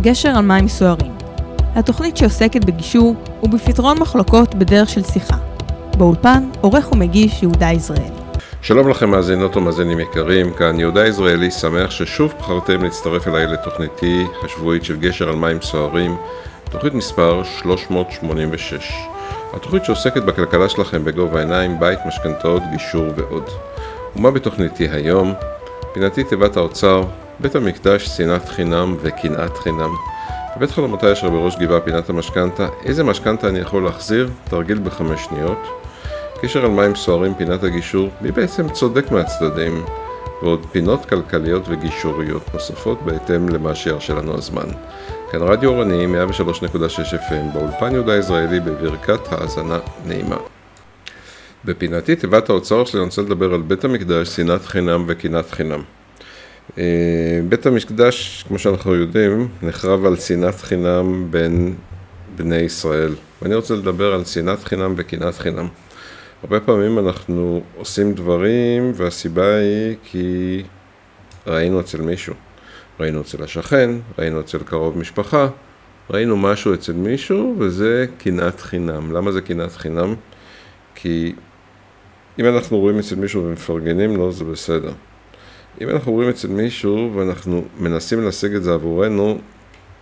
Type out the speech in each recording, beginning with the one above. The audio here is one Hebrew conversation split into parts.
גשר על מים סוערים. התוכנית שעוסקת בגישור ובפתרון מחלוקות בדרך של שיחה. באולפן, עורך ומגיש יהודה יזרעאלי. שלום לכם מאזינות ומאזינים יקרים, כאן יהודה יזרעאלי, שמח ששוב בחרתם להצטרף אליי לתוכניתי השבועית של גשר על מים סוערים, תוכנית מספר 386. התוכנית שעוסקת בכלכלה שלכם בגובה העיניים, בית, משכנתאות, גישור ועוד. ומה בתוכניתי היום? פינתי תיבת האוצר, בית המקדש, שנאת חינם וקנאת חינם. בבית חלומותי אשר בראש גבעה פינת המשכנתה, איזה משכנתה אני יכול להחזיר? תרגיל בחמש שניות. קשר על מים סוערים, פינת הגישור, מי בעצם צודק מהצדדים? ועוד פינות כלכליות וגישוריות נוספות בהתאם למה שירשה לנו הזמן. כאן רדיו אורני 103.6 FM, באולפן יהודה ישראלי בברכת האזנה נעימה. בפינתי תיבת האוצר שלי אני רוצה לדבר על בית המקדש, שנאת חינם וקנאת חינם. אה, בית המקדש, כמו שאנחנו יודעים, נחרב על שנאת חינם בין בני ישראל. ואני רוצה לדבר על שנאת חינם וקנאת חינם. הרבה פעמים אנחנו עושים דברים והסיבה היא כי ראינו אצל מישהו. ראינו אצל השכן, ראינו אצל קרוב משפחה, ראינו משהו אצל מישהו וזה קנאת חינם. למה זה קנאת חינם? כי אם אנחנו רואים אצל מישהו ומפרגנים לו זה בסדר. אם אנחנו רואים אצל מישהו ואנחנו מנסים להשיג את זה עבורנו,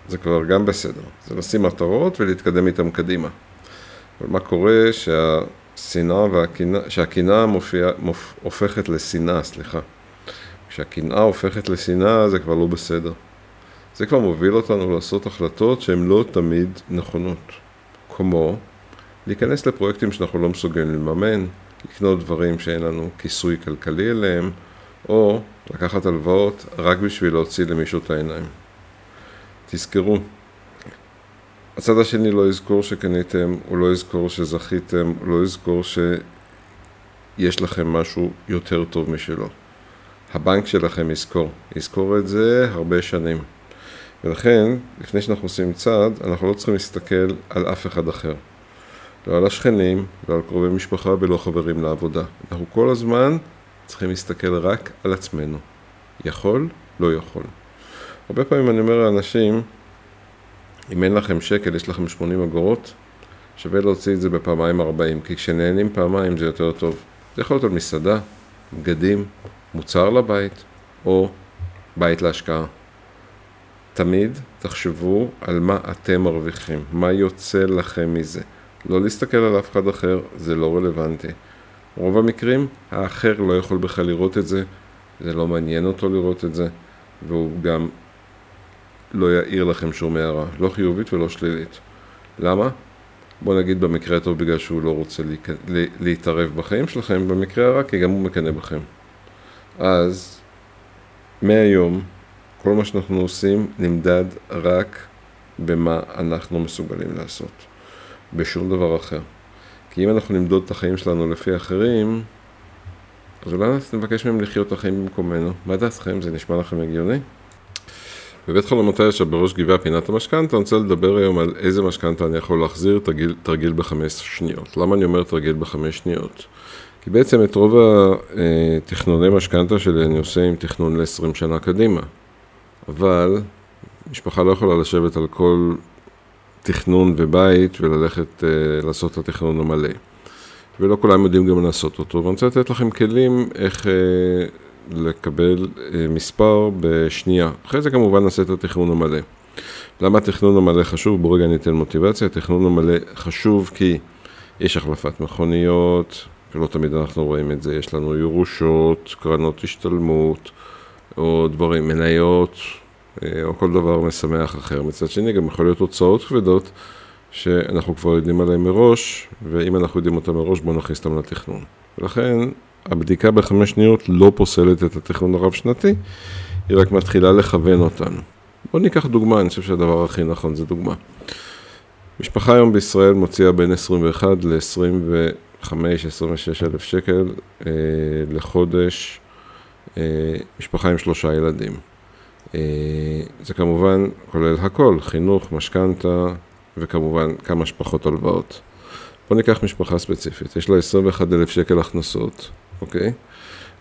זה כבר גם בסדר. זה לשים מטרות ולהתקדם איתם קדימה. אבל מה קורה שהשנאה והקנאה, שהקנאה מופיע, מופ, הופכת לשנאה, סליחה. כשהקנאה הופכת לשנאה זה כבר לא בסדר. זה כבר מוביל אותנו לעשות החלטות שהן לא תמיד נכונות. כמו להיכנס לפרויקטים שאנחנו לא מסוגלים לממן, לקנות דברים שאין לנו כיסוי כלכלי אליהם, או לקחת הלוואות רק בשביל להוציא למישהו את העיניים. תזכרו, הצד השני לא יזכור שקניתם, הוא לא יזכור שזכיתם, הוא לא יזכור שיש לכם משהו יותר טוב משלו. הבנק שלכם יזכור, יזכור את זה הרבה שנים. ולכן, לפני שאנחנו עושים צעד, אנחנו לא צריכים להסתכל על אף אחד אחר. לא על השכנים, לא על קרובי משפחה ולא חברים לעבודה. אנחנו כל הזמן צריכים להסתכל רק על עצמנו. יכול, לא יכול. הרבה פעמים אני אומר לאנשים, אם אין לכם שקל, יש לכם 80 אגורות, שווה להוציא את זה בפעמיים 40, כי כשנהנים פעמיים זה יותר טוב. זה יכול להיות על מסעדה, בגדים, מוצר לבית, או בית להשקעה. תמיד תחשבו על מה אתם מרוויחים, מה יוצא לכם מזה. לא להסתכל על אף אחד אחר, זה לא רלוונטי. רוב המקרים, האחר לא יכול בכלל לראות את זה, זה לא מעניין אותו לראות את זה, והוא גם לא יעיר לכם שום הערה, לא חיובית ולא שלילית. למה? בוא נגיד במקרה הטוב בגלל שהוא לא רוצה. להתערב בחיים שלכם, במקרה הרע כי גם הוא מקנא בכם. אז מהיום, כל מה שאנחנו עושים נמדד רק במה אנחנו מסוגלים לעשות, בשום דבר אחר. כי אם אנחנו נמדוד את החיים שלנו לפי אחרים, אז אולי נבקש מהם לחיות את החיים במקומנו. מה דעתכם? זה נשמע לכם הגיוני? בבית חלומותי אשר בראש גבעה פינת המשכנתה, אני רוצה לדבר היום על איזה משכנתה אני יכול להחזיר תרגיל, תרגיל בחמש שניות. למה אני אומר תרגיל בחמש שניות? כי בעצם את רוב התכנוני משכנתה שלי אני עושה עם תכנון ל-20 שנה קדימה. אבל משפחה לא יכולה לשבת על כל תכנון ובית וללכת uh, לעשות את התכנון המלא. ולא כולם יודעים גם לעשות אותו, ואני רוצה לתת לכם כלים איך uh, לקבל uh, מספר בשנייה. אחרי זה כמובן נעשה את התכנון המלא. למה התכנון המלא חשוב? בואו רגע ניתן מוטיבציה. התכנון המלא חשוב כי יש החלפת מכוניות, ולא תמיד אנחנו רואים את זה, יש לנו ירושות, קרנות השתלמות, או דברים, מניות, או כל דבר משמח אחר. מצד שני, גם יכול להיות הוצאות כבדות שאנחנו כבר יודעים עליהן מראש, ואם אנחנו יודעים אותן מראש, בואו נכניס אותן לתכנון. ולכן, הבדיקה בחמש שניות לא פוסלת את התכנון הרב-שנתי, היא רק מתחילה לכוון אותנו. בואו ניקח דוגמה, אני חושב שהדבר הכי נכון זה דוגמה. משפחה היום בישראל מוציאה בין 21 ל-25-26 אלף שקל אה, לחודש, אה, משפחה עם שלושה ילדים. אה, זה כמובן כולל הכל, חינוך, משכנתה וכמובן כמה שפחות הלוואות. בואו ניקח משפחה ספציפית, יש לה 21 אלף שקל הכנסות, אוקיי?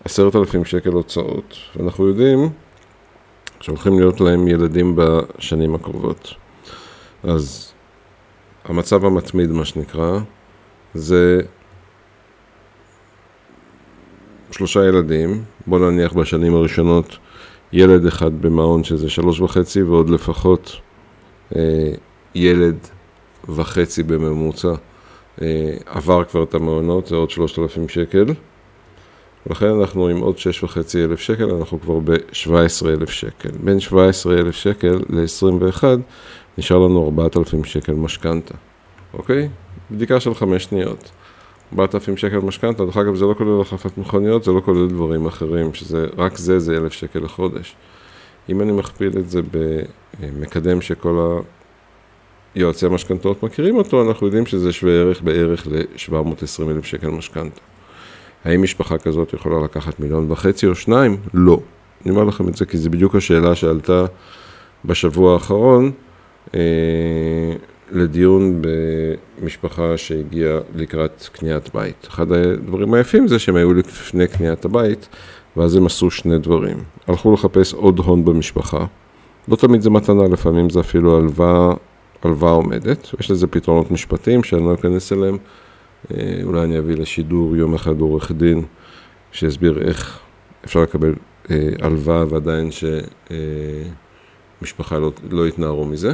עשרת אלפים שקל הוצאות, ואנחנו יודעים שהולכים להיות להם ילדים בשנים הקרובות. אז המצב המתמיד, מה שנקרא, זה שלושה ילדים, בוא נניח בשנים הראשונות ילד אחד במעון שזה שלוש וחצי ועוד לפחות אה, ילד וחצי בממוצע אה, עבר כבר את המעונות, זה עוד שלושת אלפים שקל. ולכן אנחנו עם עוד שש וחצי אלף שקל, אנחנו כבר ב-17 אלף שקל. בין 17 אלף שקל ל-21 נשאר לנו 4,000 שקל משכנתה, אוקיי? בדיקה של חמש שניות. 4,000 שקל משכנתה, דרך אגב זה לא כולל החלפת מכוניות, זה לא כולל דברים אחרים, שזה, רק זה זה 1,000 שקל לחודש. אם אני מכפיל את זה במקדם שכל היועצי המשכנתאות מכירים אותו, אנחנו יודעים שזה שווה ערך בערך ל-720 אלף שקל משכנתה. האם משפחה כזאת יכולה לקחת מיליון וחצי או שניים? לא. אני אומר לכם את זה כי זו בדיוק השאלה שעלתה בשבוע האחרון. לדיון במשפחה שהגיעה לקראת קניית בית. אחד הדברים היפים זה שהם היו לפני קניית הבית, ואז הם עשו שני דברים. הלכו לחפש עוד הון במשפחה. לא תמיד זה מתנה, לפעמים זה אפילו הלוואה, הלוואה עומדת. יש לזה פתרונות משפטיים שאני לא אכנס אליהם. אה, אולי אני אביא לשידור יום אחד עורך דין שיסביר איך אפשר לקבל אה, הלוואה ועדיין שמשפחה אה, לא, לא יתנערו מזה.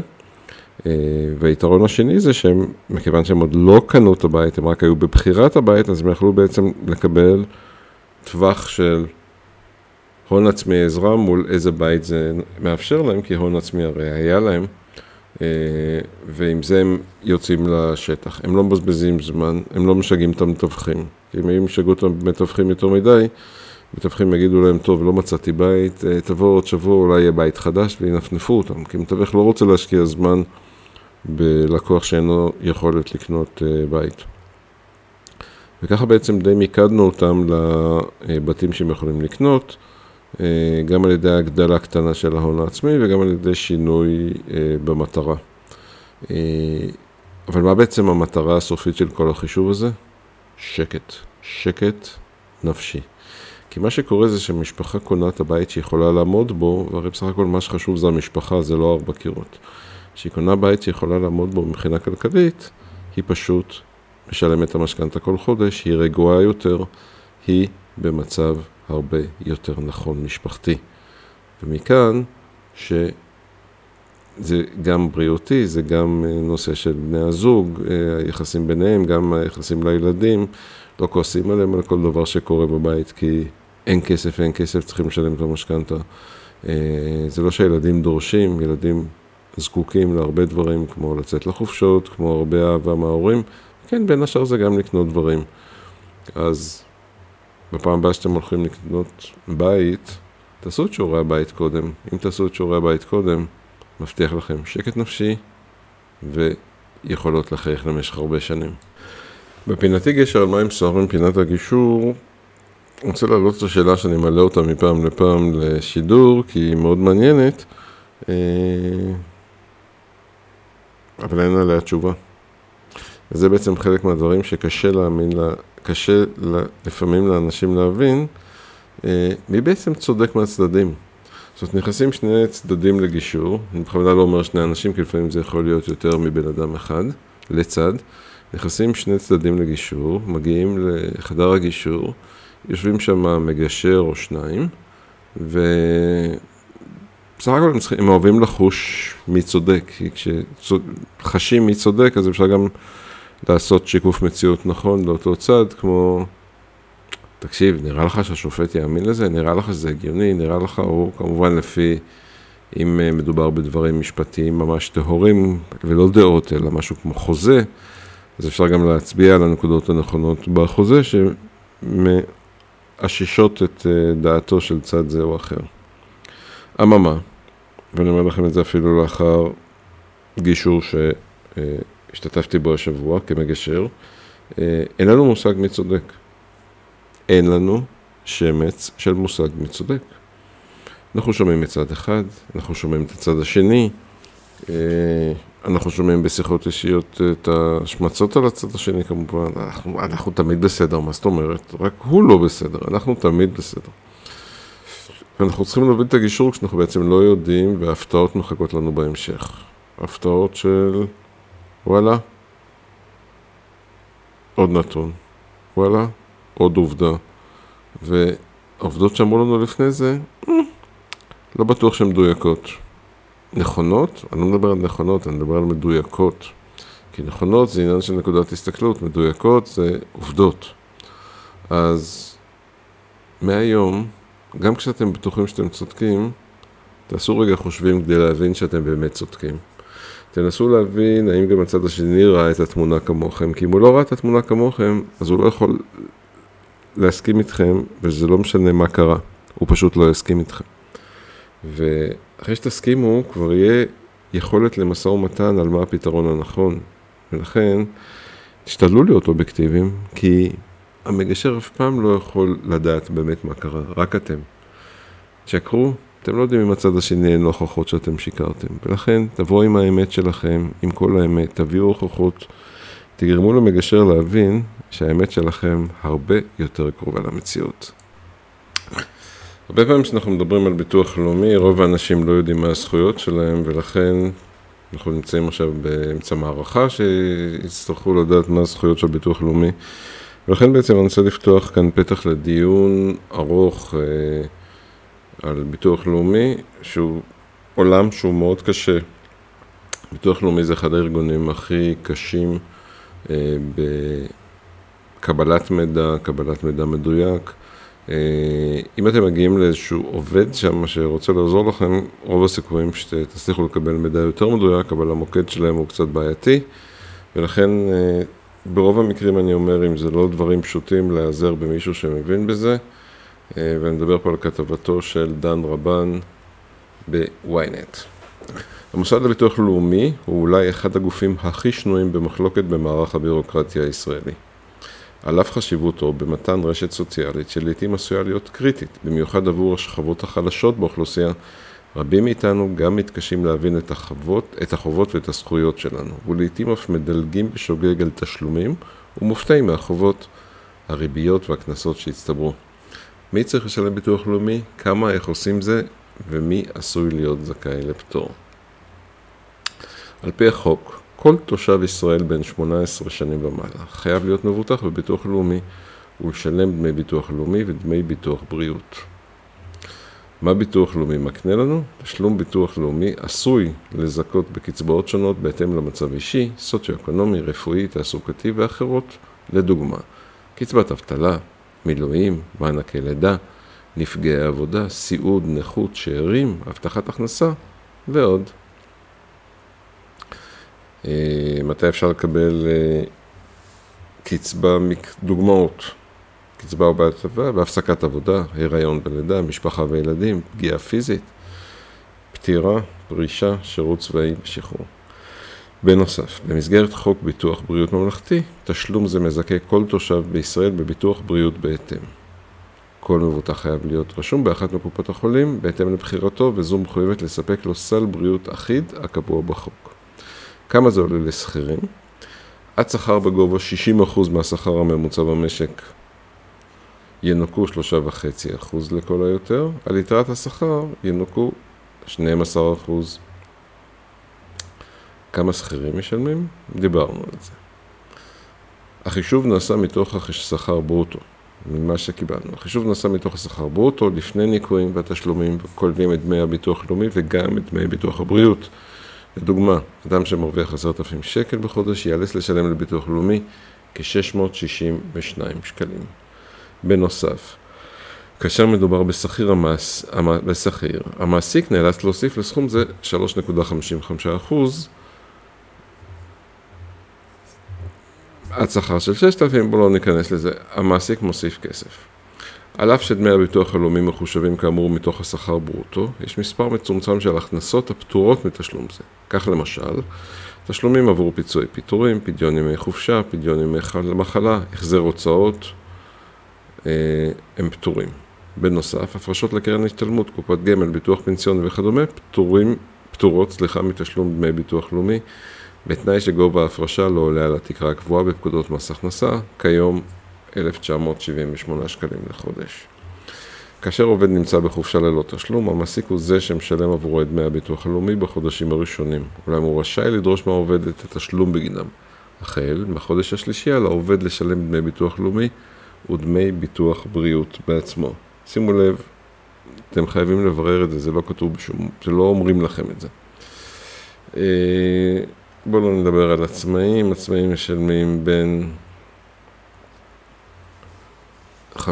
אה, והיתרון השני זה שהם, מכיוון שהם עוד לא קנו את הבית, הם רק היו בבחירת הבית, אז הם יכלו בעצם לקבל טווח של הון עצמי עזרה מול איזה בית זה מאפשר להם, כי הון עצמי הרי היה להם, אה, ועם זה הם יוצאים לשטח. הם לא מבזבזים זמן, הם לא משגעים את המתווכים. כי אם הם ישגעו את המתווכים יותר מדי, מתווכים יגידו להם, טוב, לא מצאתי בית, אה, תבוא עוד שבוע, אולי יהיה בית חדש, וינפנפו אותם. כי מתווך לא רוצה להשקיע זמן בלקוח שאין לו יכולת לקנות אה, בית. וככה בעצם די מיקדנו אותם לבתים שהם יכולים לקנות, אה, גם על ידי הגדלה קטנה של ההון העצמי וגם על ידי שינוי אה, במטרה. אבל מה בעצם המטרה הסופית של כל החישוב הזה? שקט. שקט נפשי. כי מה שקורה זה שמשפחה קונה את הבית שהיא יכולה לעמוד בו, והרי בסך הכל מה שחשוב זה המשפחה, זה לא ארבע קירות. כשהיא קונה בית שהיא יכולה לעמוד בו מבחינה כלכלית, היא פשוט משלמת את המשכנתה כל חודש, היא רגועה יותר, היא במצב הרבה יותר נכון משפחתי. ומכאן שזה גם בריאותי, זה גם אה, נושא של בני הזוג, אה, היחסים ביניהם, גם היחסים לילדים, לא כועסים עליהם על כל דבר שקורה בבית, כי אין כסף, אין כסף, צריכים לשלם את המשכנתה. אה, זה לא שהילדים דורשים, ילדים זקוקים להרבה דברים, כמו לצאת לחופשות, כמו הרבה אהבה מההורים. כן, בין השאר זה גם לקנות דברים. אז בפעם הבאה שאתם הולכים לקנות בית, תעשו את שיעורי הבית קודם. אם תעשו את שיעורי הבית קודם, מבטיח לכם שקט נפשי ויכולות לחייך למשך הרבה שנים. בפינתי גשר על מים סוערים, פינת הגישור, אני רוצה להעלות את השאלה שאני מעלה אותה מפעם לפעם לשידור, כי היא מאוד מעניינת. אבל אין עליה תשובה. וזה בעצם חלק מהדברים שקשה להאמין, לה, קשה לפעמים לאנשים להבין אה, מי בעצם צודק מהצדדים. זאת אומרת, נכנסים שני צדדים לגישור, אני בכוונה לא אומר שני אנשים, כי לפעמים זה יכול להיות יותר מבן אדם אחד, לצד. נכנסים שני צדדים לגישור, מגיעים לחדר הגישור, יושבים שם מגשר או שניים, ו... בסך הכל הם, צריכים, הם אוהבים לחוש מי צודק, כי כשחשים מי צודק אז אפשר גם לעשות שיקוף מציאות נכון לאותו צד, כמו, תקשיב, נראה לך שהשופט יאמין לזה? נראה לך שזה הגיוני? נראה לך, או כמובן לפי, אם אה, מדובר בדברים משפטיים ממש טהורים, ולא דעות, אלא משהו כמו חוזה, אז אפשר גם להצביע על הנקודות הנכונות בחוזה, שמאששות את אה, דעתו של צד זה או אחר. אממה, ואני אומר לכם את זה אפילו לאחר גישור שהשתתפתי בו השבוע כמגשר, אין לנו מושג מי צודק. אין לנו שמץ של מושג מי צודק. אנחנו שומעים מצד אחד, אנחנו שומעים את הצד השני, אנחנו שומעים בשיחות אישיות את ההשמצות על הצד השני כמובן, אנחנו, אנחנו תמיד בסדר, מה זאת אומרת? רק הוא לא בסדר, אנחנו תמיד בסדר. ואנחנו צריכים להוביל את הגישור כשאנחנו בעצם לא יודעים, והפתעות מחכות לנו בהמשך. הפתעות של וואלה, עוד נתון, וואלה, עוד עובדה. והעובדות שאמרו לנו לפני זה, לא בטוח שהן מדויקות. נכונות, אני לא מדבר על נכונות, אני מדבר על מדויקות. כי נכונות זה עניין של נקודת הסתכלות, מדויקות זה עובדות. אז מהיום, גם כשאתם בטוחים שאתם צודקים, תעשו רגע חושבים כדי להבין שאתם באמת צודקים. תנסו להבין האם גם הצד השני ראה את התמונה כמוכם, כי אם הוא לא ראה את התמונה כמוכם, אז הוא לא יכול להסכים איתכם, וזה לא משנה מה קרה, הוא פשוט לא יסכים איתכם. ואחרי שתסכימו, כבר יהיה יכולת למשא ומתן על מה הפתרון הנכון. ולכן, תשתדלו להיות אובייקטיביים, כי המגשר אף פעם לא יכול לדעת באמת מה קרה, רק אתם. תשקרו, אתם לא יודעים אם הצד השני אין לו הוכחות שאתם שיקרתם. ולכן, תבואו עם האמת שלכם, עם כל האמת, תביאו הוכחות, תגרמו למגשר להבין שהאמת שלכם הרבה יותר קרובה למציאות. הרבה פעמים כשאנחנו מדברים על ביטוח לאומי, רוב האנשים לא יודעים מה הזכויות שלהם, ולכן אנחנו נמצאים עכשיו באמצע מערכה שיצטרכו לדעת מה הזכויות של ביטוח לאומי. ולכן בעצם אני רוצה לפתוח כאן פתח לדיון ארוך אה, על ביטוח לאומי, שהוא עולם שהוא מאוד קשה. ביטוח לאומי זה אחד הארגונים הכי קשים אה, בקבלת מידע, קבלת מידע מדויק. אה, אם אתם מגיעים לאיזשהו עובד שם שרוצה לעזור לכם, רוב הסיכויים שתצליחו לקבל מידע יותר מדויק, אבל המוקד שלהם הוא קצת בעייתי, ולכן אה, ברוב המקרים אני אומר, אם זה לא דברים פשוטים, להיעזר במישהו שמבין בזה, אה, ואני מדבר פה על כתבתו של דן רבן ב-ynet. המוסד לביטוח לאומי הוא אולי אחד הגופים הכי שנויים במחלוקת במערך הבירוקרטיה הישראלי. על אף חשיבותו במתן רשת סוציאלית שלעיתים עשויה להיות קריטית, במיוחד עבור השכבות החלשות באוכלוסייה, רבים מאיתנו גם מתקשים להבין את החובות, את החובות ואת הזכויות שלנו, ולעיתים אף מדלגים בשוגג על תשלומים ומופתעים מהחובות, הריביות והקנסות שהצטברו. מי צריך לשלם ביטוח לאומי, כמה, איך עושים זה, ומי עשוי להיות זכאי לפטור. על פי החוק, כל תושב ישראל בן 18 שנים ומעלה חייב להיות מבוטח בביטוח לאומי ולשלם דמי ביטוח לאומי ודמי ביטוח בריאות. מה ביטוח לאומי מקנה לנו? תשלום ביטוח לאומי עשוי לזכות בקצבאות שונות בהתאם למצב אישי, סוציו-אקונומי, רפואי, תעסוקתי ואחרות. לדוגמה, קצבת אבטלה, מילואים, מענקי לידה, נפגעי עבודה, סיעוד, נכות, שאירים, הבטחת הכנסה ועוד. אה, מתי אפשר לקבל אה, קצבה, דוגמאות, קצבה או בהטבה, בהפסקת עבודה, הריון ולידה, משפחה וילדים, פגיעה פיזית, פטירה, פרישה, שירות צבאי ושחרור. בנוסף, במסגרת חוק ביטוח בריאות ממלכתי, תשלום זה מזכה כל תושב בישראל בביטוח בריאות בהתאם. כל מבוטח חייב להיות רשום באחת מקופות החולים בהתאם לבחירתו וזו מחויבת לספק לו סל בריאות אחיד הקבוע בחוק. כמה זה עולה לשכירים? עד שכר בגובה 60% מהשכר הממוצע במשק ינוכו 3.5% לכל היותר, על יתרת השכר ינוכו 12%. כמה שכירים משלמים? דיברנו על זה. החישוב נעשה מתוך השכר ברוטו, ממה שקיבלנו. החישוב נעשה מתוך השכר ברוטו, לפני ניכויים והתשלומים, וכוללים את דמי הביטוח הלאומי וגם את דמי ביטוח הבריאות. לדוגמה, אדם שמרוויח עשרת אלפים שקל בחודש ייאלץ לשלם לביטוח לאומי כ-662 שקלים. בנוסף, כאשר מדובר בשכיר, המס, בשכיר, המעסיק נאלץ להוסיף לסכום זה 3.55% עד שכר של 6,000, בואו לא ניכנס לזה, המעסיק מוסיף כסף. על אף שדמי הביטוח הלאומי מחושבים כאמור מתוך השכר ברוטו, יש מספר מצומצם של הכנסות הפטורות מתשלום זה. כך למשל, תשלומים עבור פיצויי פיטורים, פדיון ימי חופשה, פדיון ימי מחלה, החזר הוצאות, הם פטורים. בנוסף, הפרשות לקרן השתלמות, קופת גמל, ביטוח פנסיוני וכדומה, פטורים, פטורות, סליחה, מתשלום דמי ביטוח לאומי, בתנאי שגובה ההפרשה לא עולה על התקרה הקבועה בפקודות מס הכנסה, כיום 1,978 שקלים לחודש. כאשר עובד נמצא בחופשה ללא תשלום, המעסיק הוא זה שמשלם עבורו את דמי הביטוח הלאומי בחודשים הראשונים, אולם הוא רשאי לדרוש מהעובד את התשלום בגינם. החל בחודש השלישי על העובד לשלם דמי ביטוח לאומי ודמי ביטוח בריאות בעצמו. שימו לב, אתם חייבים לברר את זה, זה לא כתוב בשום, זה לא אומרים לכם את זה. אה, בואו לא נדבר על עצמאים, עצמאים משלמים בין 5.97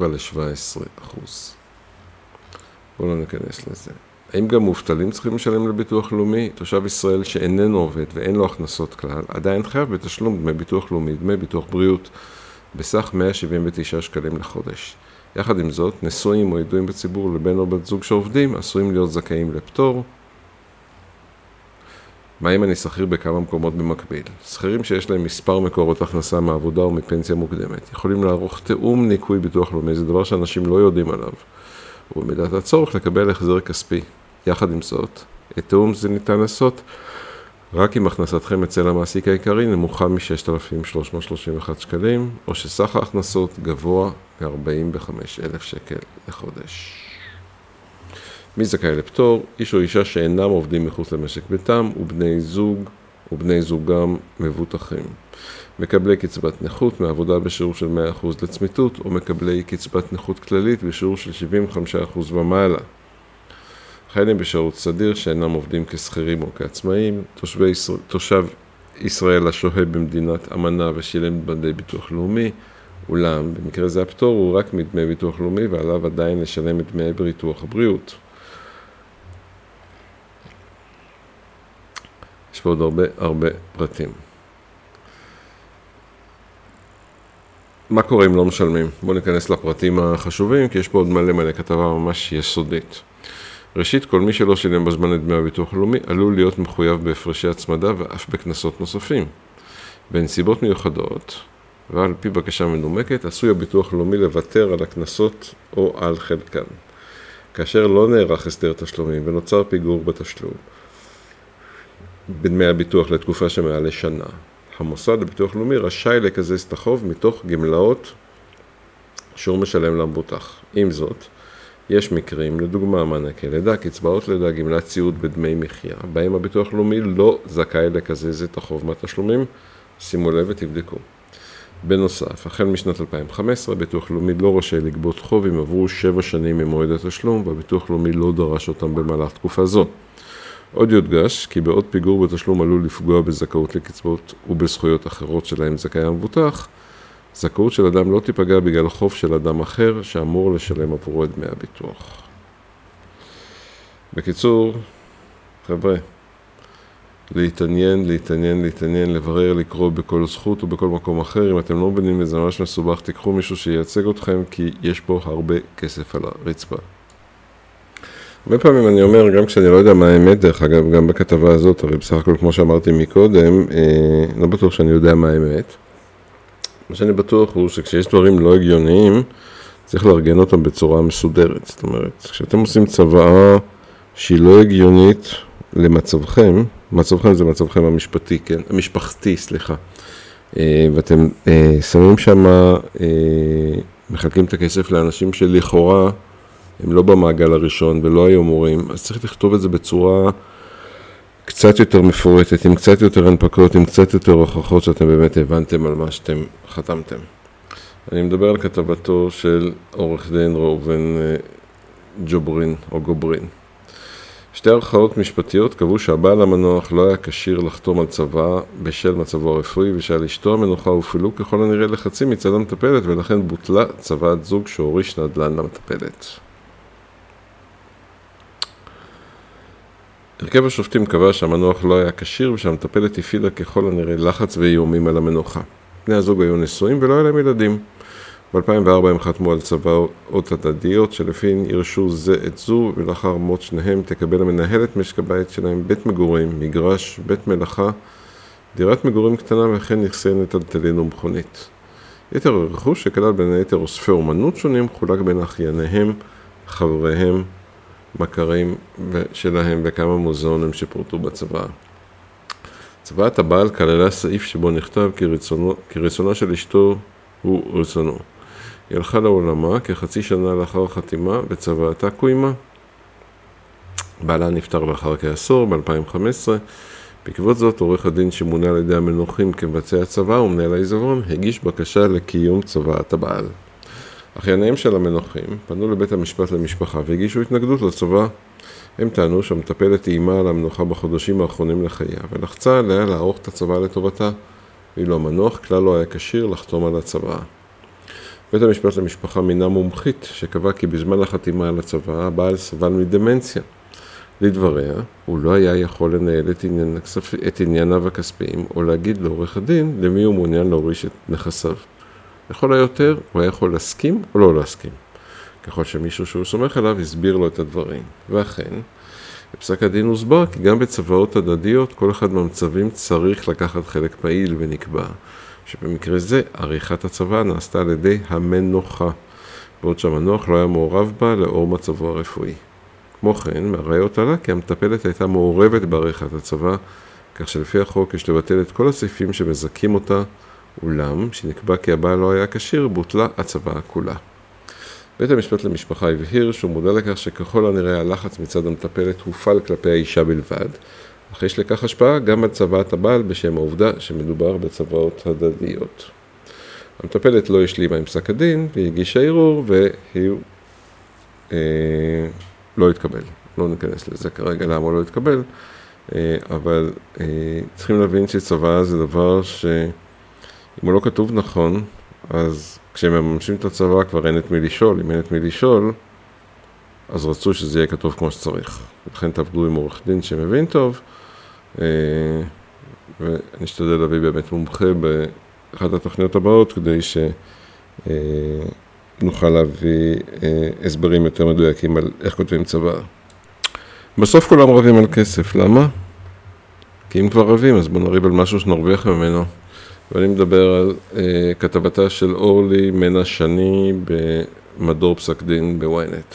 ל-17 אחוז. בואו לא ניכנס לזה. האם גם מובטלים צריכים לשלם לביטוח לאומי? תושב ישראל שאיננו עובד ואין לו הכנסות כלל, עדיין חייב בתשלום דמי ביטוח לאומי, דמי ביטוח בריאות, בסך 179 שקלים לחודש. יחד עם זאת, נשואים או ידועים בציבור לבן או בת זוג שעובדים עשויים להיות זכאים לפטור. מה אם אני שכיר בכמה מקומות במקביל? שכירים שיש להם מספר מקורות הכנסה מעבודה או מפנסיה מוקדמת יכולים לערוך תיאום ניכוי ביטוח לאומי, זה דבר שאנשים לא יודעים עליו. ובמידת הצורך לקבל החזר כספי. יחד עם זאת, את תיאום זה ניתן לעשות רק אם הכנסתכם אצל המעסיק העיקרי נמוכה מ-6,331 שקלים, או שסך ההכנסות גבוה מ-45,000 שקל לחודש. מי זכאי לפטור? איש או אישה שאינם עובדים מחוץ למשק ביתם ובני זוג ובני זוגם מבוטחים. מקבלי קצבת נכות מעבודה בשיעור של 100% לצמיתות או מקבלי קצבת נכות כללית בשיעור של 75% ומעלה. חיילים בשירות סדיר שאינם עובדים כשכירים או כעצמאים, תושבי תושב ישראל השוהה במדינת אמנה ושילם דמי ביטוח לאומי, אולם במקרה זה הפטור הוא רק מדמי ביטוח לאומי ועליו עדיין לשלם את דמי ביטוח הבריאות. יש פה עוד הרבה הרבה פרטים. מה קורה אם לא משלמים? בואו ניכנס לפרטים החשובים, כי יש פה עוד מלא מלא כתבה ממש יסודית. ראשית, כל מי שלא שילם בזמן את דמי הביטוח הלאומי עלול להיות מחויב בהפרשי הצמדה ואף בקנסות נוספים. בנסיבות מיוחדות, ועל פי בקשה מנומקת, עשוי הביטוח הלאומי לוותר על הקנסות או על חלקן. כאשר לא נערך הסדר תשלומים ונוצר פיגור בתשלום בדמי הביטוח לתקופה שמעל לשנה, המוסד לביטוח לאומי רשאי לקזז את החוב מתוך גמלאות שהוא משלם למבוטח. עם זאת, יש מקרים, לדוגמה מענקי לידה, קצבאות לידה, גמלת סיעוד בדמי מחיה, בהם הביטוח הלאומי לא זכאי לקזז את החוב מהתשלומים, שימו לב ותבדקו. בנוסף, החל משנת 2015, הביטוח הלאומי לא רשאי לגבות חוב אם עברו 7 שנים ממועד התשלום, והביטוח הלאומי לא דרש אותם במהלך תקופה זו. עוד יודגש כי בעוד פיגור בתשלום עלול לפגוע בזכאות לקצבאות ובזכויות אחרות שלהם זכאי המבוטח, זכאות של אדם לא תיפגע בגלל חוב של אדם אחר שאמור לשלם עבורו את דמי הביטוח. בקיצור, חבר'ה, להתעניין, להתעניין, להתעניין, לברר, לקרוא בכל זכות ובכל מקום אחר. אם אתם לא מבינים וזה ממש מסובך, תיקחו מישהו שייצג אתכם, כי יש פה הרבה כסף על הרצפה. הרבה פעמים אני אומר, גם כשאני לא יודע מה האמת, דרך אגב, גם בכתבה הזאת, הרי בסך הכל כמו שאמרתי מקודם, אה, לא בטוח שאני יודע מה האמת. מה שאני בטוח הוא שכשיש דברים לא הגיוניים, צריך לארגן אותם בצורה מסודרת. זאת אומרת, כשאתם עושים צוואה שהיא לא הגיונית למצבכם, מצבכם זה מצבכם המשפטי, כן? המשפחתי, סליחה. אה, ואתם אה, שמים שם, אה, מחלקים את הכסף לאנשים שלכאורה הם לא במעגל הראשון ולא היו מורים, אז צריך לכתוב את זה בצורה קצת יותר מפורטת, עם קצת יותר הנפקות, עם קצת יותר הוכחות שאתם באמת הבנתם על מה שאתם חתמתם. אני מדבר על כתבתו של עורך דין ראובן אה, ג'וברין או גוברין. שתי ערכאות משפטיות קבעו שהבעל המנוח לא היה כשיר לחתום על צוואה בשל מצבו הרפואי ושעל אשתו המנוחה הופעלו ככל הנראה לחצים מצד המטפלת ולכן בוטלה צוואת זוג שהוריש נדל"ן למטפלת. הרכב השופטים קבע שהמנוח לא היה כשיר ושהמטפלת הפעילה ככל הנראה לחץ ואיומים על המנוחה. בני הזוג היו נשואים ולא היה להם ילדים. ב-2004 הם חתמו על צוואות הדדיות שלפיהן ירשו זה את זו ולאחר מות שניהם תקבל המנהלת משק הבית שלהם בית מגורים, מגרש, בית מלאכה, דירת מגורים קטנה וכן נכסי נטלטלין ומכונית. יתר הרכוש שכלל בין היתר אוספי אומנות שונים חולק בין אחייניהם, חבריהם מכרים שלהם וכמה מוזיאונים שפורטו בצבא. צוואת הבעל כללה סעיף שבו נכתב כי, רצונו, כי רצונה של אשתו הוא רצונו. היא הלכה לעולמה כחצי שנה לאחר החתימה בצוואתה קוימה. בעלה נפטר לאחר כעשור, ב-2015. בעקבות זאת, עורך הדין שמונה על ידי המנוחים כמבצע הצבא ומנהל העיזבון הגיש בקשה לקיום צוואת הבעל. אחייניהם של המנוחים פנו לבית המשפט למשפחה והגישו התנגדות לצבא. הם טענו שהמטפלת איימה על המנוחה בחודשים האחרונים לחייה ולחצה עליה לערוך את הצבא לטובתה, ואילו המנוח כלל לא היה כשיר לחתום על הצבא. בית המשפט למשפחה מינה מומחית שקבע כי בזמן החתימה על הצבא הבעל סבל מדמנציה. לדבריה, הוא לא היה יכול לנהל את, עניין הכספ... את ענייניו הכספיים או להגיד לעורך הדין למי הוא מעוניין להוריש את נכסיו. לכל היותר, הוא היה יכול להסכים או לא להסכים. ככל שמישהו שהוא סומך עליו הסביר לו את הדברים. ואכן, בפסק הדין הוסבר כי גם בצוואות הדדיות כל אחד מהמצבים צריך לקחת חלק פעיל ונקבע שבמקרה זה עריכת הצבא נעשתה על ידי המנוחה, בעוד שהמנוח לא היה מעורב בה לאור מצבו הרפואי. כמו כן, מהראיות עלה כי המטפלת הייתה מעורבת בעריכת הצבא, כך שלפי החוק יש לבטל את כל הסעיפים שמזכים אותה, אולם, שנקבע כי הבעל לא היה כשיר, בוטלה הצבא כולה. בית המשפט למשפחה הבהיר שהוא מודע לכך שככל הנראה הלחץ מצד המטפלת הופעל כלפי האישה בלבד, אך יש לכך השפעה גם על צוואת הבעל בשם העובדה שמדובר בצוואות הדדיות. המטפלת לא השלימה עם פסק הדין והיא הגישה ערעור והיא אה, לא התקבל. לא ניכנס לזה כרגע למה הוא לא התקבל, אה, אבל אה, צריכים להבין שצוואה זה דבר שאם הוא לא כתוב נכון, אז כשהם מממשים את הצבא כבר אין את מי לשאול, אם אין את מי לשאול, אז רצו שזה יהיה כתוב כמו שצריך. לכן תעבדו עם עורך דין שמבין טוב, אה, ואני אשתדל להביא באמת מומחה באחת התוכניות הבאות כדי שנוכל להביא אה, הסברים יותר מדויקים על איך כותבים צבא. בסוף כולם רבים על כסף, למה? כי אם כבר רבים אז בואו נריב על משהו שנרוויח ממנו. ואני מדבר על uh, כתבתה של אורלי מנה שני במדור פסק דין בוויינט.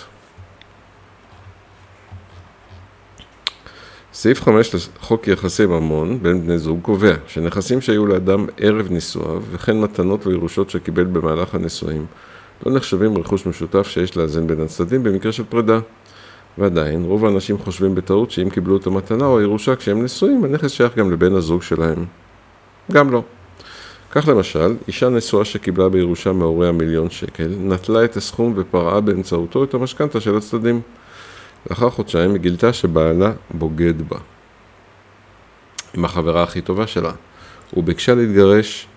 סעיף 5 לחוק יחסי ממון בין בני זוג קובע שנכסים שהיו לאדם ערב נישואיו וכן מתנות וירושות שקיבל במהלך הנישואים לא נחשבים רכוש משותף שיש לאזן בין הצדדים במקרה של פרידה. ועדיין, רוב האנשים חושבים בטעות שאם קיבלו את המתנה או הירושה כשהם נשואים, הנכס שייך גם לבן הזוג שלהם. גם לא. כך למשל, אישה נשואה שקיבלה בירושה מהוריה מיליון שקל, נטלה את הסכום ופרעה באמצעותו את המשכנתה של הצדדים. לאחר חודשיים היא גילתה שבעלה בוגד בה. עם החברה הכי טובה שלה. הוא ביקשה להתגרש.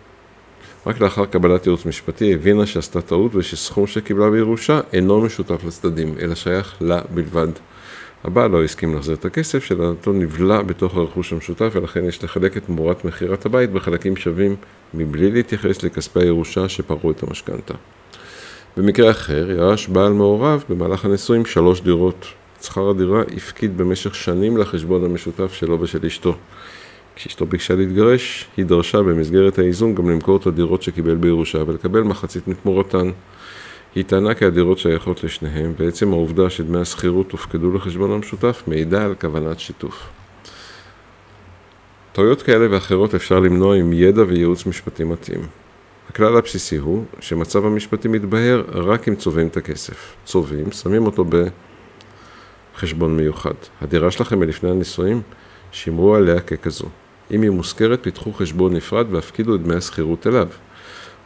רק לאחר קבלת ייעוץ משפטי הבינה שעשתה טעות ושסכום שקיבלה בירושה אינו משותף לצדדים, אלא שייך לה בלבד. הבעל לא הסכים להחזיר את הכסף, שלדעתו נבלע בתוך הרכוש המשותף, ולכן יש לחלק את תמורת מכירת הבית בחלקים שווים, מבלי להתייחס לכספי הירושה שפרעו את המשכנתה. במקרה אחר, ירש בעל מעורב במהלך הנישואים שלוש דירות. את שכר הדירה הפקיד במשך שנים לחשבון המשותף שלו ושל אשתו. כשאשתו ביקשה להתגרש, היא דרשה במסגרת האיזון גם למכור את הדירות שקיבל בירושה ולקבל מחצית מתמורתן. היא טענה כי הדירות שייכות לשניהם, ועצם העובדה שדמי השכירות הופקדו לחשבון המשותף מעידה על כוונת שיתוף. טעויות כאלה ואחרות אפשר למנוע עם ידע וייעוץ משפטי מתאים. הכלל הבסיסי הוא שמצב המשפטי מתבהר רק אם צובעים את הכסף. צובעים, שמים אותו בחשבון מיוחד. הדירה שלכם מלפני הנישואים, שמרו עליה ככזו. אם היא מושכרת, פיתחו חשבון נפרד והפקידו את דמי השכירות אליו.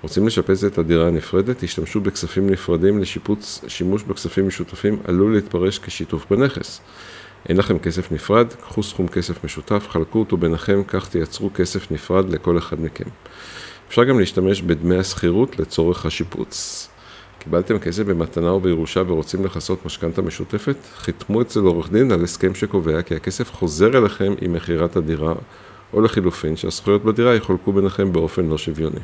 רוצים לשפץ את הדירה הנפרדת, תשתמשו בכספים נפרדים לשיפוץ, שימוש בכספים משותפים עלול להתפרש כשיתוף בנכס. אין לכם כסף נפרד, קחו סכום כסף משותף, חלקו אותו ביניכם, כך תייצרו כסף נפרד לכל אחד מכם. אפשר גם להשתמש בדמי השכירות לצורך השיפוץ. קיבלתם כסף במתנה או בירושה ורוצים לכסות משכנתה משותפת? חיתמו אצל עורך דין על הסכם שקובע כי הכסף חוזר אליכם עם מכירת הדירה, או לחילופין שהזכויות בדירה יחולקו ביניכם באופן לא שוויוני.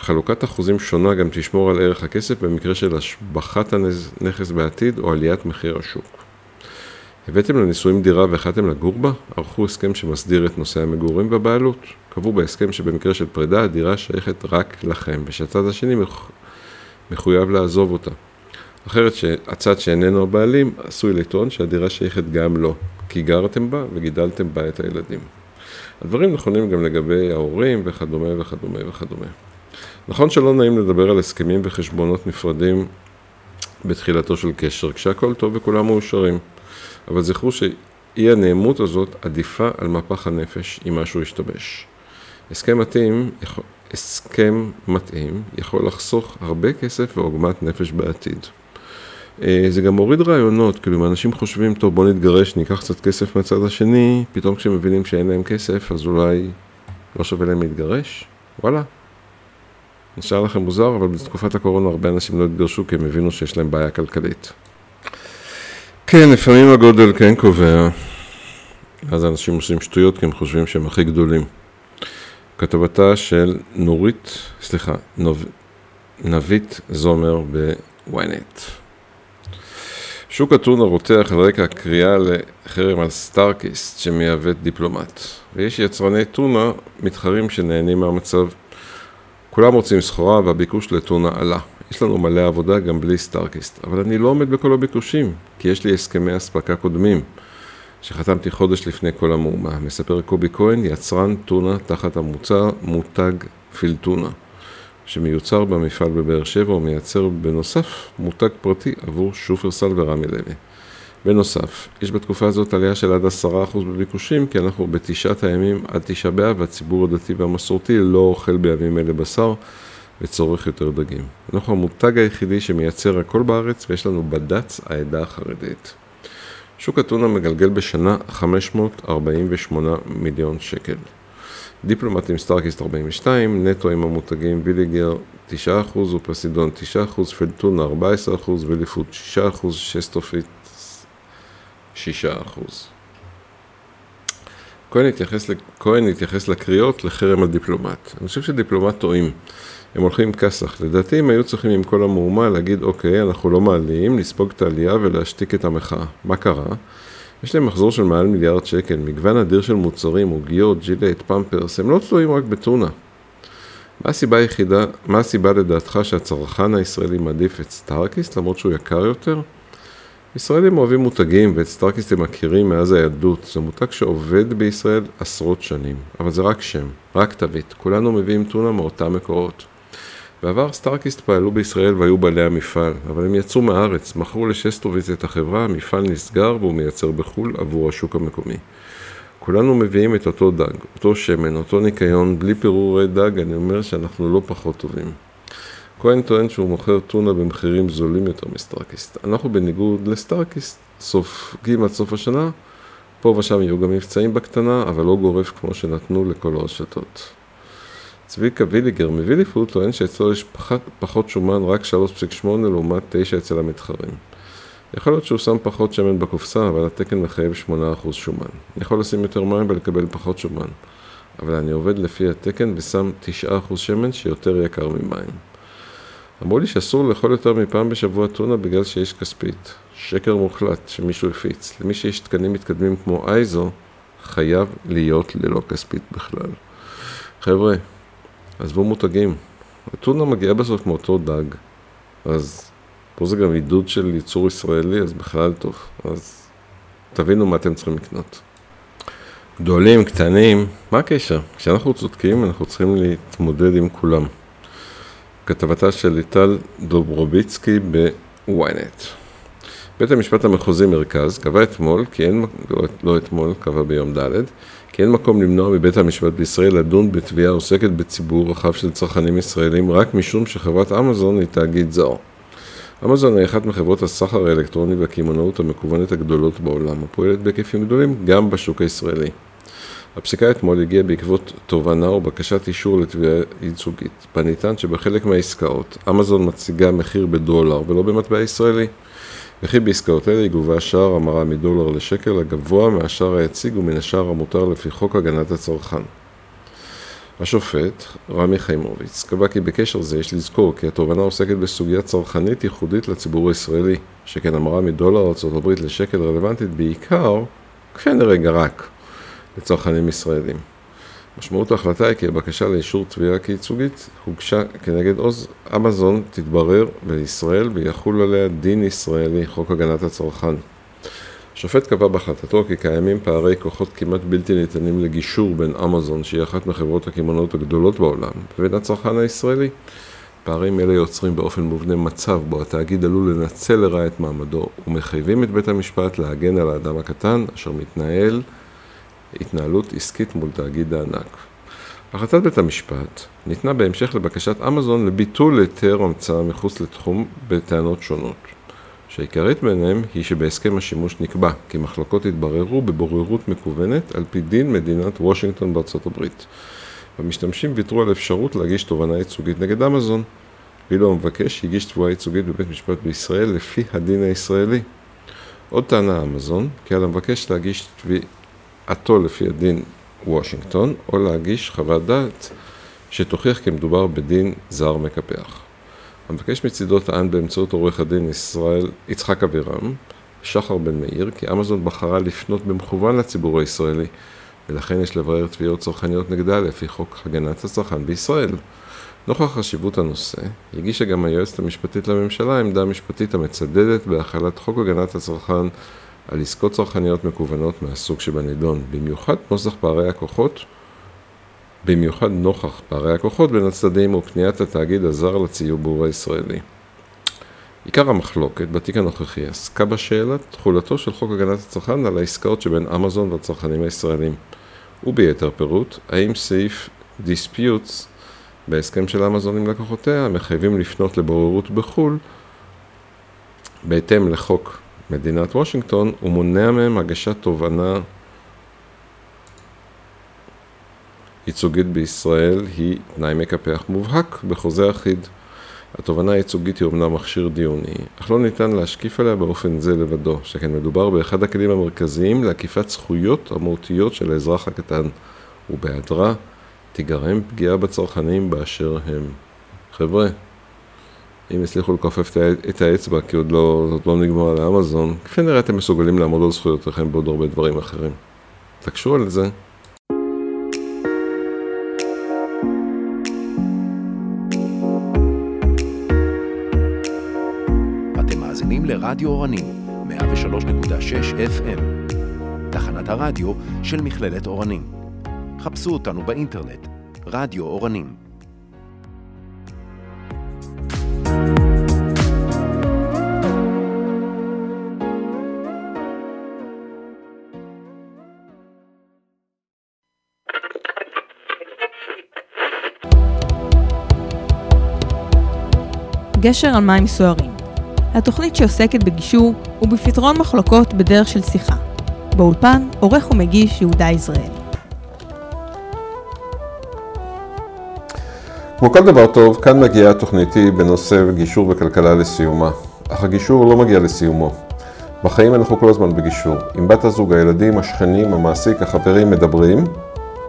חלוקת אחוזים שונה גם תשמור על ערך הכסף במקרה של השבחת הנכס בעתיד או עליית מחיר השוק. הבאתם לנישואים דירה והחלטתם לגור בה? ערכו הסכם שמסדיר את נושא המגורים בבעלות. קבעו בהסכם שבמקרה של פרידה הדירה שייכת רק לכם, ושהצד השני מחויב לעזוב אותה. אחרת שהצד שאיננו הבעלים עשוי לטעון שהדירה שייכת גם לו, כי גרתם בה וגידלתם בה את הילדים. הדברים נכונים גם לגבי ההורים וכדומה וכדומה וכדומה. נכון שלא נעים לדבר על הסכמים וחשבונות נפרדים בתחילתו של קשר, כשהכל טוב וכולם מאושרים. אבל זכרו שאי הנעימות הזאת עדיפה על מפח הנפש אם משהו ישתבש. הסכם מתאים, הסכם מתאים יכול לחסוך הרבה כסף ועוגמת נפש בעתיד. אה, זה גם מוריד רעיונות, כאילו אם אנשים חושבים, טוב בוא נתגרש, ניקח קצת כסף מהצד השני, פתאום כשהם מבינים שאין להם כסף, אז אולי לא שווה להם להתגרש? וואלה. נשאר לכם מוזר, אבל בתקופת הקורונה הרבה אנשים לא התגרשו כי הם הבינו שיש להם בעיה כלכלית. כן, לפעמים הגודל כן קובע. אז אנשים עושים שטויות כי הם חושבים שהם הכי גדולים. כתבתה של נורית, סליחה, נוב, נבית זומר בוויינט. שוק אתונה רותח על רקע הקריאה לחרם על סטארקיסט שמייבאת דיפלומט. ויש יצרני טונה מתחרים שנהנים מהמצב. כולם רוצים סחורה והביקוש לטונה עלה. יש לנו מלא עבודה גם בלי סטארקיסט, אבל אני לא עומד בכל הביקושים, כי יש לי הסכמי אספקה קודמים, שחתמתי חודש לפני כל המהומה. מספר קובי כהן, יצרן טונה תחת המוצר מותג פילטונה, שמיוצר במפעל בבאר שבע ומייצר בנוסף מותג פרטי עבור שופרסל ורמי לוי. בנוסף, יש בתקופה הזאת עלייה של עד עשרה אחוז בביקושים, כי אנחנו בתשעת הימים עד תשעה באב, והציבור הדתי והמסורתי לא אוכל בימים אלה בשר וצורך יותר דגים. אנחנו המותג היחידי שמייצר הכל בארץ, ויש לנו בד"ץ העדה החרדית. שוק הטונה מגלגל בשנה 548 מיליון שקל. דיפלומט עם סטארקיסט 42, נטו עם המותגים ויליגר 9% ופסידון 9%, פלטונה 14% וליפוד 6%, שסטופית 6%. כהן התייחס, כהן התייחס לקריאות לחרם על דיפלומט. אני חושב שדיפלומט טועים. הם הולכים כסח. לדעתי הם היו צריכים עם כל המהומה להגיד, אוקיי, אנחנו לא מעלים, לספוג את העלייה ולהשתיק את המחאה. מה קרה? יש להם מחזור של מעל מיליארד שקל, מגוון אדיר של מוצרים, עוגיות, ג'ילט, פמפרס, הם לא תלויים רק בטונה. מה הסיבה היחידה, מה הסיבה לדעתך שהצרכן הישראלי מעדיף את סטארקיסט למרות שהוא יקר יותר? ישראלים אוהבים מותגים ואת סטארקיסט הם מכירים מאז הילדות, זה מותג שעובד בישראל עשרות שנים, אבל זה רק שם, רק תווית, כולנו מביאים טונה מאותם מקורות. בעבר סטארקיסט פעלו בישראל והיו בעלי המפעל, אבל הם יצאו מהארץ, מכרו לשסטוביץ את החברה, המפעל נסגר והוא מייצר בחו"ל עבור השוק המקומי. כולנו מביאים את אותו דג, אותו שמן, אותו ניקיון, בלי פירורי דג, אני אומר שאנחנו לא פחות טובים. כהן טוען שהוא מוכר טונה במחירים זולים יותר מסטארקיסט. אנחנו בניגוד לסטארקיסט סופגים עד סוף השנה, פה ושם יהיו גם מבצעים בקטנה, אבל לא גורף כמו שנתנו לכל הרשתות. צביקה ויליגר מוויליפוד טוען שאצלו יש פחות, פחות שומן רק 3.8 לעומת 9 אצל המתחרים. יכול להיות שהוא שם פחות שמן בקופסה, אבל התקן מחייב 8% שומן. אני יכול לשים יותר מים ולקבל פחות שומן, אבל אני עובד לפי התקן ושם 9% שמן שיותר יקר ממים. אמרו לי שאסור לאכול יותר מפעם בשבוע טונה בגלל שיש כספית. שקר מוחלט שמישהו הפיץ. למי שיש תקנים מתקדמים כמו אייזו, חייב להיות ללא כספית בכלל. חבר'ה, עזבו מותגים. הטונה מגיעה בסוף מאותו דג, אז פה זה גם עידוד של ייצור ישראלי, אז בכלל טוב. אז תבינו מה אתם צריכים לקנות. גדולים, קטנים, מה הקשר? כשאנחנו צודקים, אנחנו צריכים להתמודד עם כולם. כתבתה של ליטל דוברוביצקי בוויינט. בית המשפט המחוזי מרכז קבע אתמול, כי אין, לא, לא אתמול, קבע ביום ד', כי אין מקום למנוע מבית המשפט בישראל לדון בתביעה עוסקת בציבור רחב של צרכנים ישראלים רק משום שחברת אמזון היא תאגיד זר. אמזון היא אחת מחברות הסחר האלקטרוני והקמעונאות המקוונת הגדולות בעולם, הפועלת בהיקפים גדולים גם בשוק הישראלי. הפסיקה אתמול הגיעה בעקבות תובנה או בקשת אישור לתביעה ייצוגית. בה נטען שבחלק מהעסקאות, אמזון מציגה מחיר בדולר ולא במטבע ישראלי. וכי בעסקאות אלה היא גובה שער המרה מדולר לשקל הגבוה מהשער היציג ומן השער המותר לפי חוק הגנת הצרכן. השופט, רמי חיימוביץ, קבע כי בקשר זה יש לזכור כי התובנה עוסקת בסוגיה צרכנית ייחודית לציבור הישראלי, שכן המרה מדולר ארה"ב לשקל רלוונטית בעיקר, כפי נראה רק, לצרכנים ישראלים. משמעות ההחלטה היא כי הבקשה לאישור תביעה כייצוגית הוגשה כנגד עוז אמזון תתברר בישראל ויחול עליה דין ישראלי, חוק הגנת הצרכן. השופט קבע בהחלטתו כי קיימים פערי כוחות כמעט בלתי ניתנים לגישור בין אמזון, שהיא אחת מחברות הקמעונאות הגדולות בעולם, ובין הצרכן הישראלי. פערים אלה יוצרים באופן מובנה מצב בו התאגיד עלול לנצל לרעה את מעמדו ומחייבים את בית המשפט להגן על האדם הקטן אשר מתנהל התנהלות עסקית מול תאגיד הענק. החלטת בית המשפט ניתנה בהמשך לבקשת אמזון לביטול היתר המצאה מחוץ לתחום בטענות שונות. שהעיקרית ביניהם היא שבהסכם השימוש נקבע כי מחלוקות יתבררו בבוררות מקוונת על פי דין מדינת וושינגטון בארצות הברית. המשתמשים ויתרו על אפשרות להגיש תובענה ייצוגית נגד אמזון, ואילו המבקש הגיש תבואה ייצוגית בבית משפט בישראל לפי הדין הישראלי. עוד טענה אמזון, כי על המבקש להגיש תביעתו לפי הדין וושינגטון, או להגיש חוות דעת שתוכיח כי מדובר בדין זר מקפח. המבקש מצידו טען באמצעות עורך הדין ישראל יצחק אבירם, שחר בן מאיר, כי אמזון בחרה לפנות במכוון לציבור הישראלי, ולכן יש לברר תביעות צרכניות נגדה לפי חוק הגנת הצרכן בישראל. נוכח חשיבות הנושא, הגישה גם היועצת המשפטית לממשלה עמדה משפטית המצדדת בהחלת חוק הגנת הצרכן על עסקות צרכניות מקוונות מהסוג שבנידון, במיוחד נוסח פערי הכוחות, במיוחד נוכח פערי הכוחות בין הצדדים ופניית התאגיד הזר לציבור הישראלי. עיקר המחלוקת בתיק הנוכחי עסקה בשאלת תחולתו של חוק הגנת הצרכן על העסקאות שבין אמזון והצרכנים הישראלים, וביתר פירוט, האם סעיף Disputes בהסכם של אמזון עם לקוחותיה מחייבים לפנות לבוררות בחו"ל בהתאם לחוק מדינת וושינגטון ומונע מהם הגשת תובענה ייצוגית בישראל היא תנאי מקפח מובהק בחוזה אחיד. התובענה הייצוגית היא אומנם מכשיר דיוני, אך לא ניתן להשקיף עליה באופן זה לבדו, שכן מדובר באחד הכלים המרכזיים לעקיפת זכויות המהותיות של האזרח הקטן, ובהיעדרה תיגרם פגיעה בצרכנים באשר הם. חבר'ה, אם הצליחו לכופף את האצבע כי עוד לא, עוד לא נגמר על האמזון, כפי נראה אתם מסוגלים לעמוד על זכויותיכם בעוד הרבה דברים אחרים. תקשו על זה. לרדיו אורנים, 103.6 FM, תחנת הרדיו של מכללת אורנים. חפשו אותנו באינטרנט, רדיו אורנים. גשר על מים סוערים התוכנית שעוסקת בגישור ובפתרון מחלוקות בדרך של שיחה. באולפן, עורך ומגיש יהודה יזרעאלי. כמו כל דבר טוב, כאן מגיעה תוכניתי בנושא גישור וכלכלה לסיומה. אך הגישור לא מגיע לסיומו. בחיים אנחנו כל הזמן בגישור. עם בת הזוג, הילדים, השכנים, המעסיק, החברים מדברים,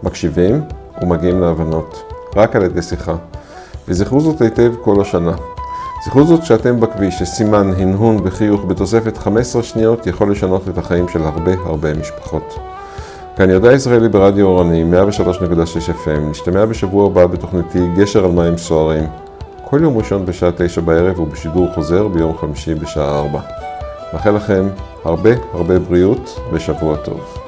מקשיבים ומגיעים להבנות. רק על ידי שיחה. וזכרו זאת היטב כל השנה. זכרו זאת שאתם בכביש, שסימן, הנהון וחיוך בתוספת 15 שניות יכול לשנות את החיים של הרבה הרבה משפחות. כאן ידע ישראלי ברדיו אורני, 103.6 FM, נשתמע בשבוע הבא בתוכניתי גשר על מים סוערים, כל יום ראשון בשעה 9 בערב ובשידור חוזר ביום חמישי בשעה 4. מאחל לכם הרבה הרבה בריאות ושבוע טוב.